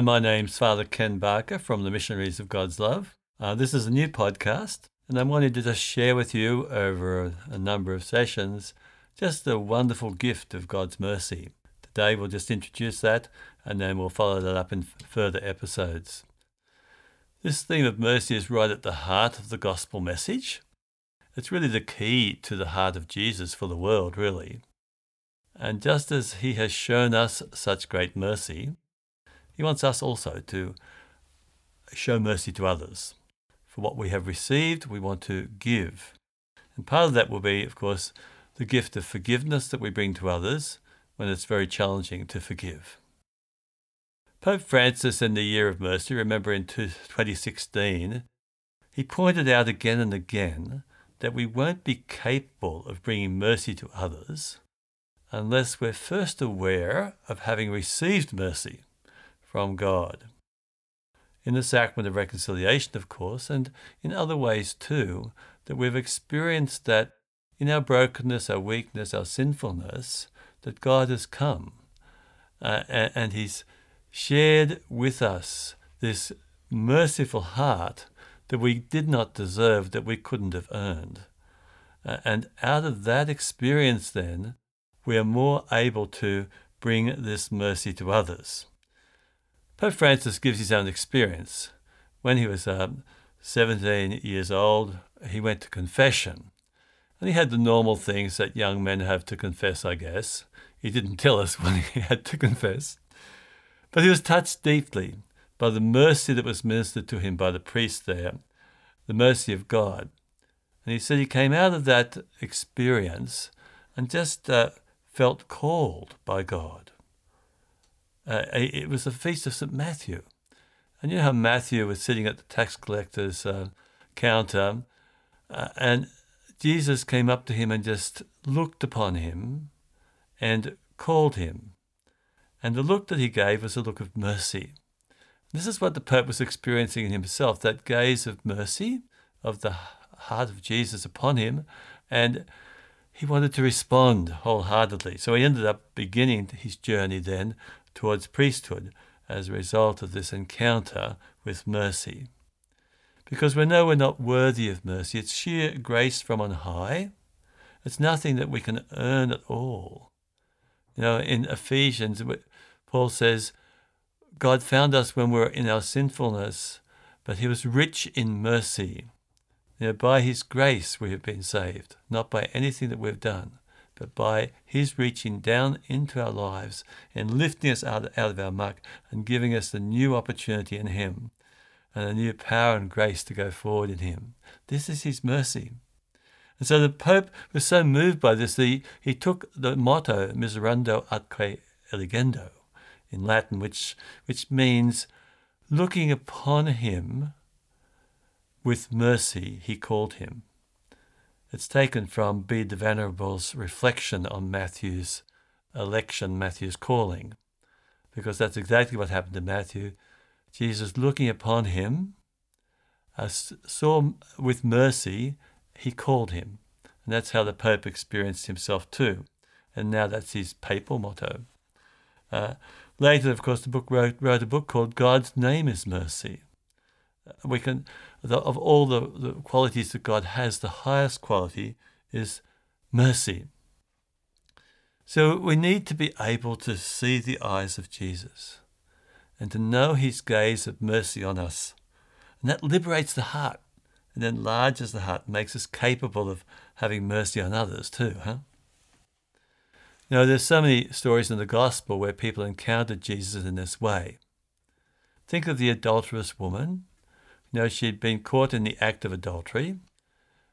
my name's Father Ken Barker from the Missionaries of God's Love. Uh, this is a new podcast, and I wanted to just share with you over a, a number of sessions just the wonderful gift of God's mercy. Today we'll just introduce that, and then we'll follow that up in further episodes. This theme of mercy is right at the heart of the gospel message. It's really the key to the heart of Jesus for the world, really. And just as he has shown us such great mercy, he wants us also to show mercy to others. For what we have received, we want to give. And part of that will be, of course, the gift of forgiveness that we bring to others when it's very challenging to forgive. Pope Francis, in the Year of Mercy, remember in 2016, he pointed out again and again that we won't be capable of bringing mercy to others unless we're first aware of having received mercy from God. In the sacrament of reconciliation, of course, and in other ways too, that we've experienced that in our brokenness, our weakness, our sinfulness, that God has come uh, and, and He's shared with us this merciful heart that we did not deserve, that we couldn't have earned. Uh, and out of that experience, then, we are more able to bring this mercy to others. Pope Francis gives his own experience. When he was uh, 17 years old, he went to confession. And he had the normal things that young men have to confess, I guess. He didn't tell us what he had to confess. But he was touched deeply by the mercy that was ministered to him by the priest there, the mercy of God. And he said he came out of that experience and just uh, felt called by God. Uh, it was the feast of St. Matthew. And you know how Matthew was sitting at the tax collector's uh, counter, uh, and Jesus came up to him and just looked upon him and called him. And the look that he gave was a look of mercy. This is what the Pope was experiencing in himself that gaze of mercy, of the heart of Jesus upon him. And he wanted to respond wholeheartedly. So he ended up beginning his journey then towards priesthood as a result of this encounter with mercy. Because we know we're not worthy of mercy, it's sheer grace from on high. It's nothing that we can earn at all. You know, in Ephesians, Paul says, God found us when we were in our sinfulness, but he was rich in mercy. You know, by his grace we have been saved, not by anything that we've done but by His reaching down into our lives and lifting us out, out of our muck and giving us the new opportunity in Him and a new power and grace to go forward in Him. This is His mercy. And so the Pope was so moved by this that he, he took the motto Miserando atque eligendo in Latin, which, which means looking upon Him with mercy, he called him. It's taken from Bede the Venerable's reflection on Matthew's election, Matthew's calling, because that's exactly what happened to Matthew. Jesus, looking upon him, saw with mercy, he called him. And that's how the Pope experienced himself too. And now that's his papal motto. Uh, later, of course, the book wrote, wrote a book called God's Name is Mercy. Uh, we can the, of all the, the qualities that God has, the highest quality is mercy. So we need to be able to see the eyes of Jesus and to know his gaze of mercy on us. And that liberates the heart and enlarges the heart, makes us capable of having mercy on others too, huh? Know, there's so many stories in the gospel where people encountered Jesus in this way. Think of the adulterous woman know, she'd been caught in the act of adultery,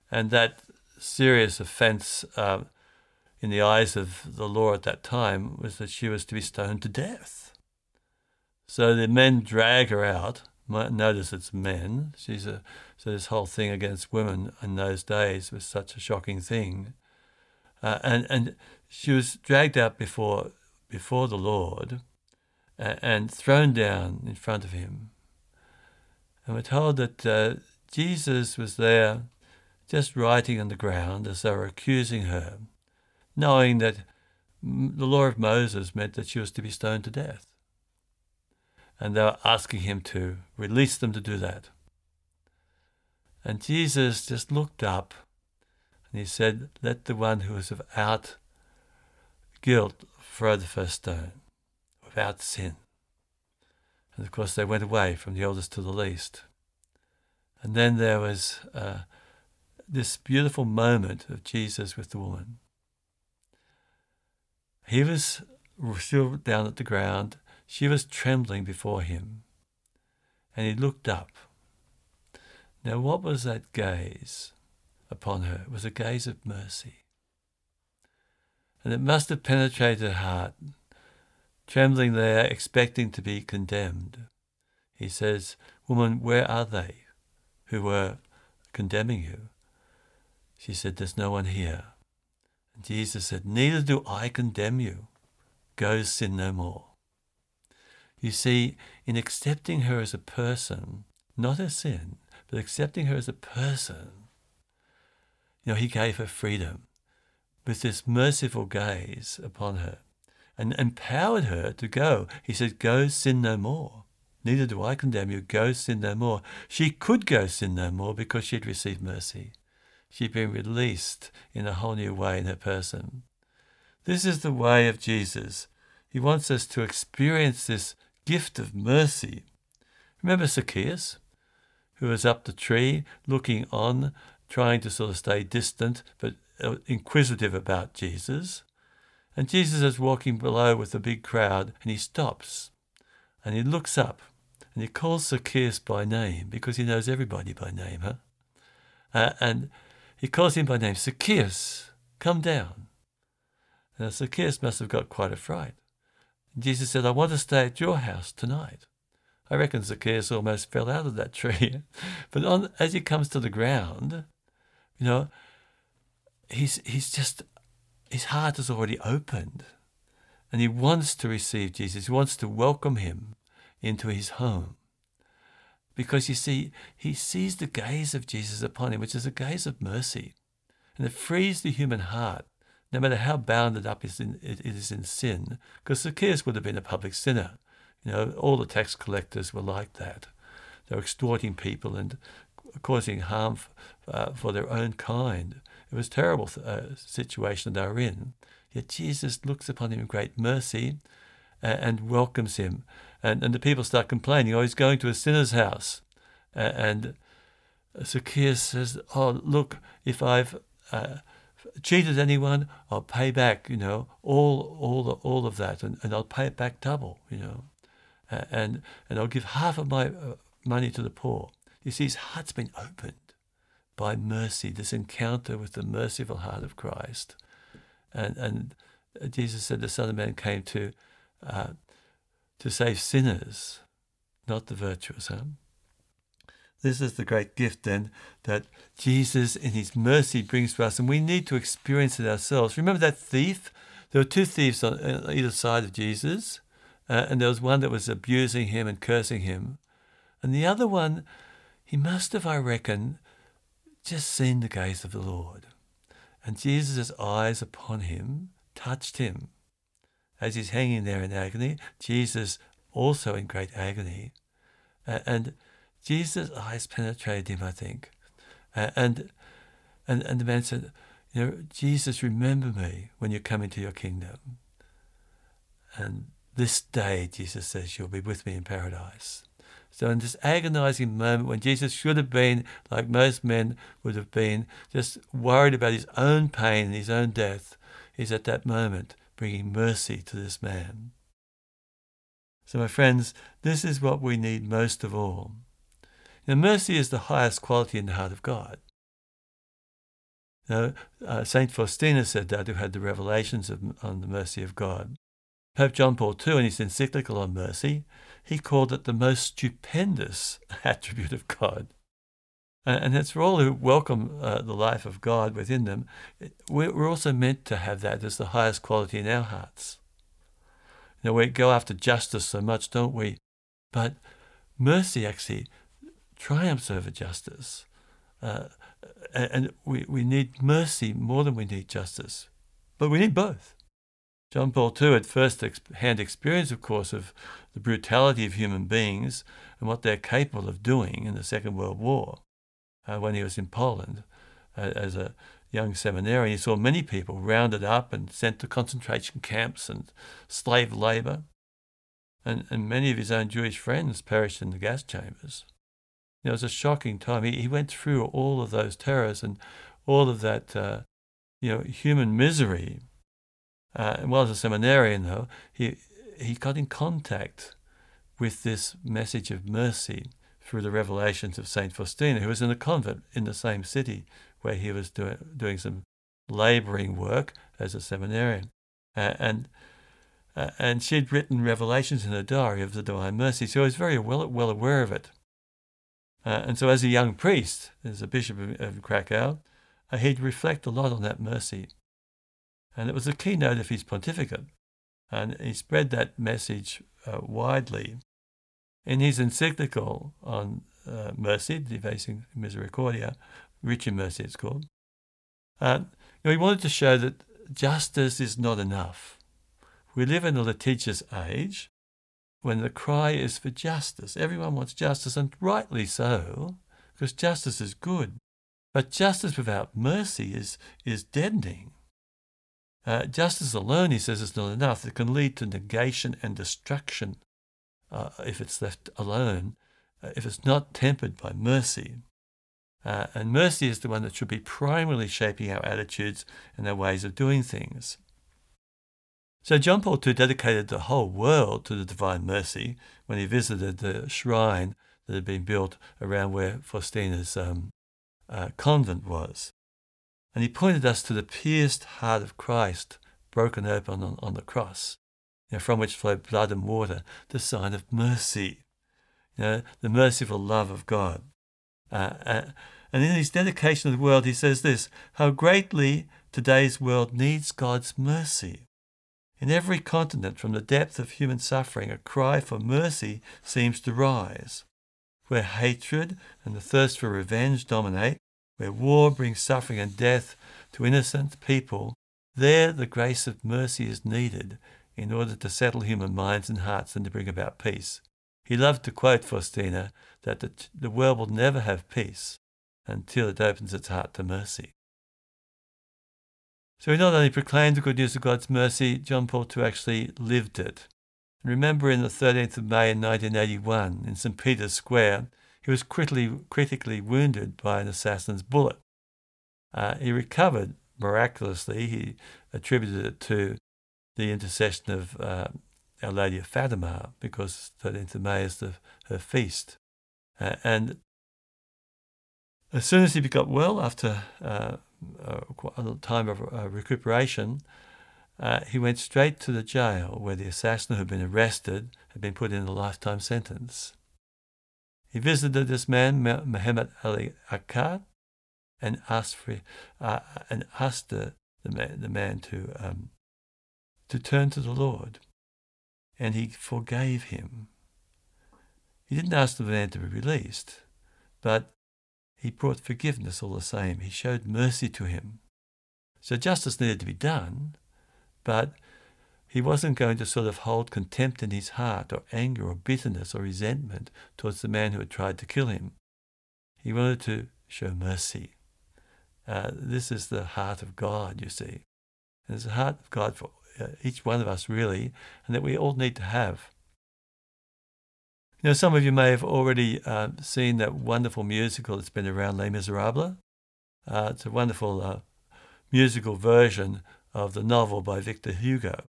and that serious offence uh, in the eyes of the law at that time was that she was to be stoned to death. So the men drag her out. Notice it's men. She's a, so this whole thing against women in those days was such a shocking thing. Uh, and, and she was dragged out before, before the Lord and, and thrown down in front of him. And we're told that uh, Jesus was there just writing on the ground as they were accusing her, knowing that the law of Moses meant that she was to be stoned to death. and they were asking him to release them to do that. And Jesus just looked up and he said, Let the one who is without guilt throw the first stone, without sin. And of course, they went away from the oldest to the least. And then there was uh, this beautiful moment of Jesus with the woman. He was still down at the ground. She was trembling before him. And he looked up. Now, what was that gaze upon her? It was a gaze of mercy. And it must have penetrated her heart, trembling there, expecting to be condemned. He says, Woman, where are they who were condemning you? She said, There's no one here. And Jesus said, Neither do I condemn you. Go sin no more. You see, in accepting her as a person, not a sin, but accepting her as a person, you know, he gave her freedom with this merciful gaze upon her and empowered her to go. He said, Go sin no more. Neither do I condemn you. Go sin no more. She could go sin no more because she had received mercy. She'd been released in a whole new way in her person. This is the way of Jesus. He wants us to experience this gift of mercy. Remember Zacchaeus, who was up the tree looking on, trying to sort of stay distant, but uh, inquisitive about Jesus. And Jesus is walking below with a big crowd, and he stops and he looks up and he calls Zacchaeus by name because he knows everybody by name, huh? Uh, and he calls him by name, Zacchaeus, come down. Now, Zacchaeus must have got quite a fright. Jesus said, I want to stay at your house tonight. I reckon Zacchaeus almost fell out of that tree. but on, as he comes to the ground, you know, he's, he's just, his heart is already opened. And he wants to receive Jesus. He wants to welcome him into his home. Because you see, he sees the gaze of Jesus upon him, which is a gaze of mercy. And it frees the human heart, no matter how bounded up it is in sin. Because Zacchaeus would have been a public sinner. You know, all the tax collectors were like that. They were extorting people and causing harm uh, for their own kind. It was a terrible uh, situation they were in. Yet Jesus looks upon him in great mercy uh, and welcomes him and, and the people start complaining, oh, he's going to a sinner's house. Uh, and Zacchaeus says, oh, look, if I've uh, cheated anyone, I'll pay back, you know, all, all, all of that, and, and I'll pay it back double, you know, uh, and, and I'll give half of my uh, money to the poor. You see, his heart's been opened by mercy, this encounter with the merciful heart of Christ. And, and Jesus said the Son of Man came to uh, to save sinners, not the virtuous. Huh? This is the great gift then that Jesus in his mercy brings to us, and we need to experience it ourselves. Remember that thief? There were two thieves on either side of Jesus, uh, and there was one that was abusing him and cursing him. And the other one, he must have, I reckon, just seen the gaze of the Lord. And Jesus' eyes upon him touched him as he's hanging there in agony, Jesus also in great agony. and Jesus' eyes penetrated him, I think. and, and, and the man said, you know, Jesus, remember me when you come into your kingdom. And this day, Jesus says, you'll be with me in paradise. So, in this agonizing moment when Jesus should have been, like most men would have been, just worried about his own pain and his own death, he's at that moment bringing mercy to this man. So, my friends, this is what we need most of all. Now, mercy is the highest quality in the heart of God. Now, uh, Saint Faustina said that, who had the revelations of, on the mercy of God. Pope John Paul II, in his encyclical on mercy, he called it the most stupendous attribute of God. And it's for all who welcome uh, the life of God within them. We're also meant to have that as the highest quality in our hearts. You know, we go after justice so much, don't we? But mercy actually triumphs over justice. Uh, and we, we need mercy more than we need justice. But we need both. John Paul II had first hand experience, of course, of the brutality of human beings and what they're capable of doing in the Second World War uh, when he was in Poland uh, as a young seminarian. He saw many people rounded up and sent to concentration camps and slave labor. And, and many of his own Jewish friends perished in the gas chambers. You know, it was a shocking time. He, he went through all of those terrors and all of that, uh, you know, human misery. Uh, while as a seminarian, though, he, he got in contact with this message of mercy through the revelations of Saint Faustina, who was in a convent in the same city where he was do- doing some laboring work as a seminarian. Uh, and uh, and she'd written revelations in her diary of the Divine Mercy, so he was very well, well aware of it. Uh, and so, as a young priest, as a bishop of, of Krakow, uh, he'd reflect a lot on that mercy. And it was the keynote of his pontificate. And he spread that message uh, widely. In his encyclical on uh, mercy, Dives in Misericordia, Rich in Mercy it's called, uh, you know, he wanted to show that justice is not enough. We live in a litigious age when the cry is for justice. Everyone wants justice, and rightly so, because justice is good. But justice without mercy is, is deadening. Uh, justice alone, he says, is not enough. It can lead to negation and destruction uh, if it's left alone, uh, if it's not tempered by mercy. Uh, and mercy is the one that should be primarily shaping our attitudes and our ways of doing things. So John Paul II dedicated the whole world to the divine mercy when he visited the shrine that had been built around where Faustina's um, uh, convent was. And he pointed us to the pierced heart of Christ broken open on, on the cross, you know, from which flowed blood and water, the sign of mercy, you know, the merciful love of God. Uh, uh, and in his dedication of the world, he says this How greatly today's world needs God's mercy. In every continent, from the depth of human suffering, a cry for mercy seems to rise. Where hatred and the thirst for revenge dominate, where war brings suffering and death to innocent people, there the grace of mercy is needed in order to settle human minds and hearts and to bring about peace. He loved to quote Faustina that the, the world will never have peace until it opens its heart to mercy. So he not only proclaimed the good news of God's mercy, John Paul II actually lived it. Remember in the 13th of May in 1981 in St. Peter's Square, he was critically, critically wounded by an assassin's bullet. Uh, he recovered miraculously. He attributed it to the intercession of uh, Our Lady of Fatima because 13th of May is the, her feast. Uh, and as soon as he got well after uh, uh, a time of uh, recuperation, he went straight to the jail where the assassin who had been arrested had been put in a lifetime sentence. He visited this man, Muhammad Ali Agca, and asked for uh, and asked the, the man, the man to um, to turn to the Lord, and he forgave him. He didn't ask the man to be released, but he brought forgiveness all the same. He showed mercy to him. So justice needed to be done, but he wasn't going to sort of hold contempt in his heart or anger or bitterness or resentment towards the man who had tried to kill him. He wanted to show mercy. Uh, this is the heart of God, you see. And it's the heart of God for uh, each one of us, really, and that we all need to have. You know, some of you may have already uh, seen that wonderful musical that's been around, Les Miserables. Uh, it's a wonderful uh, musical version of the novel by Victor Hugo.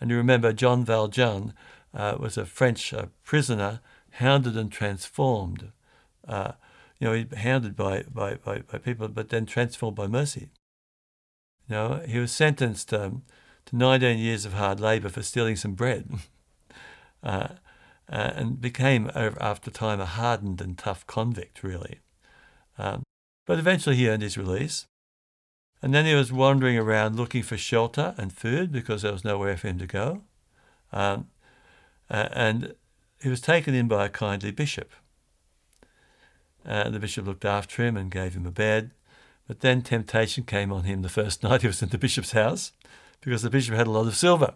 And you remember John Valjean uh, was a French uh, prisoner, hounded and transformed. Uh, you know, hounded by, by, by, by, people, but then transformed by mercy. You know, he was sentenced um, to 19 years of hard labour for stealing some bread. Uh, uh, and became, after time, a hardened and tough convict, really. Um, but eventually he earned his release. And then he was wandering around looking for shelter and food because there was nowhere for him to go. Um, and he was taken in by a kindly bishop. Uh, the bishop looked after him and gave him a bed. But then temptation came on him the first night he was in the bishop's house because the bishop had a lot of silver.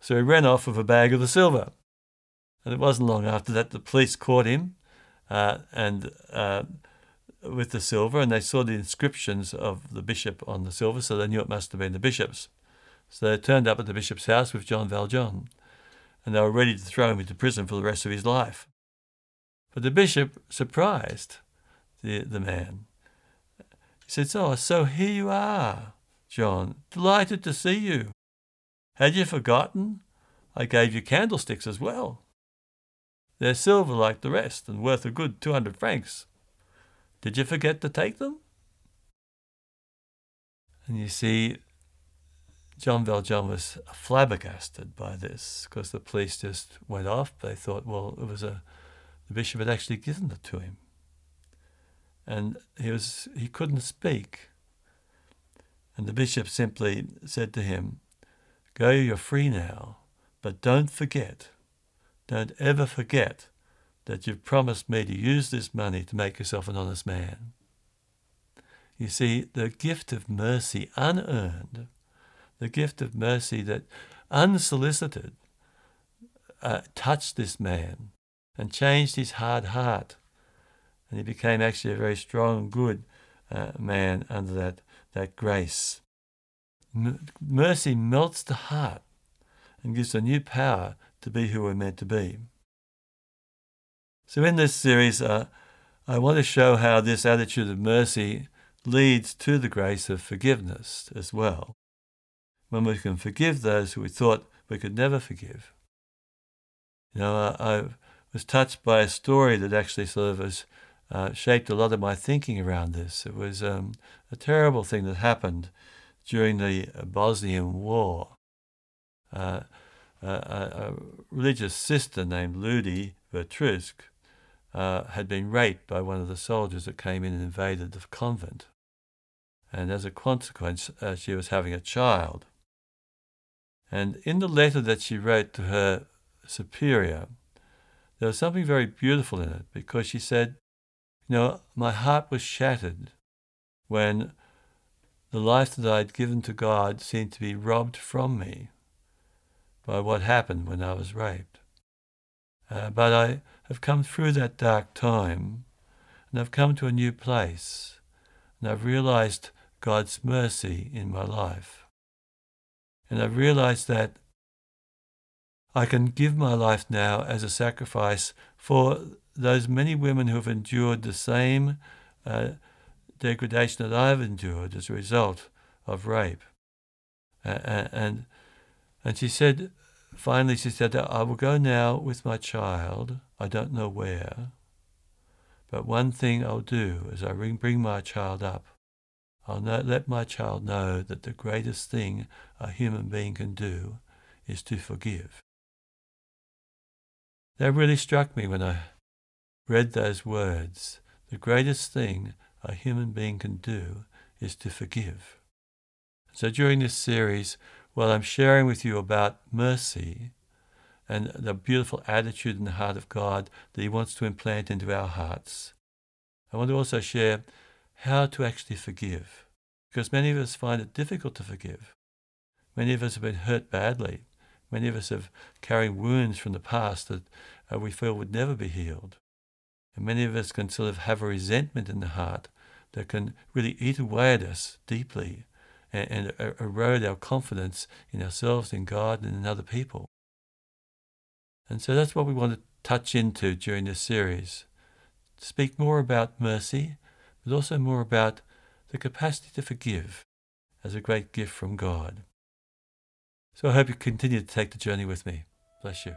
So he ran off with a bag of the silver. And it wasn't long after that the police caught him uh, and uh, with the silver, and they saw the inscriptions of the bishop on the silver, so they knew it must have been the bishop's. So they turned up at the bishop's house with John Valjean, and they were ready to throw him into prison for the rest of his life. But the bishop surprised the, the man. He said, Oh, so here you are, John. Delighted to see you. Had you forgotten? I gave you candlesticks as well. They're silver like the rest and worth a good 200 francs. Did you forget to take them? And you see, John Valjean was flabbergasted by this because the police just went off. They thought, well, it was a the bishop had actually given it to him, and he was he couldn't speak. And the bishop simply said to him, "Go, you're free now, but don't forget don't ever forget that you've promised me to use this money to make yourself an honest man. You see, the gift of mercy unearned, the gift of mercy that unsolicited uh, touched this man and changed his hard heart. And he became actually a very strong, good uh, man under that, that grace. M- mercy melts the heart and gives a new power to be who we're meant to be. So, in this series, uh, I want to show how this attitude of mercy leads to the grace of forgiveness as well, when we can forgive those who we thought we could never forgive. You know, I, I was touched by a story that actually sort of has uh, shaped a lot of my thinking around this. It was um, a terrible thing that happened during the Bosnian War. Uh, a, a, religious sister named Lucy Vertrusc uh, had been raped by one of the soldiers that came in and invaded the convent. And as a consequence, uh, she was having a child. And in the letter that she wrote to her superior, there was something very beautiful in it because she said, You know, my heart was shattered when the life that I had given to God seemed to be robbed from me by what happened when I was raped. Uh, but I have come through that dark time and I've come to a new place and I've realized God's mercy in my life. And I've realized that I can give my life now as a sacrifice for those many women who have endured the same uh, degradation that I've endured as a result of rape. Uh, and and she said, finally, she said, I will go now with my child. I don't know where. But one thing I'll do as I bring my child up, I'll let my child know that the greatest thing a human being can do is to forgive. That really struck me when I read those words. The greatest thing a human being can do is to forgive. So during this series, while I'm sharing with you about mercy and the beautiful attitude in the heart of God that He wants to implant into our hearts. I want to also share how to actually forgive, because many of us find it difficult to forgive. Many of us have been hurt badly. Many of us have carrying wounds from the past that uh, we feel would never be healed. And many of us can sort of have a resentment in the heart that can really eat away at us deeply and, and erode our confidence in ourselves, in God, and in other people. And so that's what we want to touch into during this series. Speak more about mercy, but also more about the capacity to forgive as a great gift from God. So I hope you continue to take the journey with me. Bless you.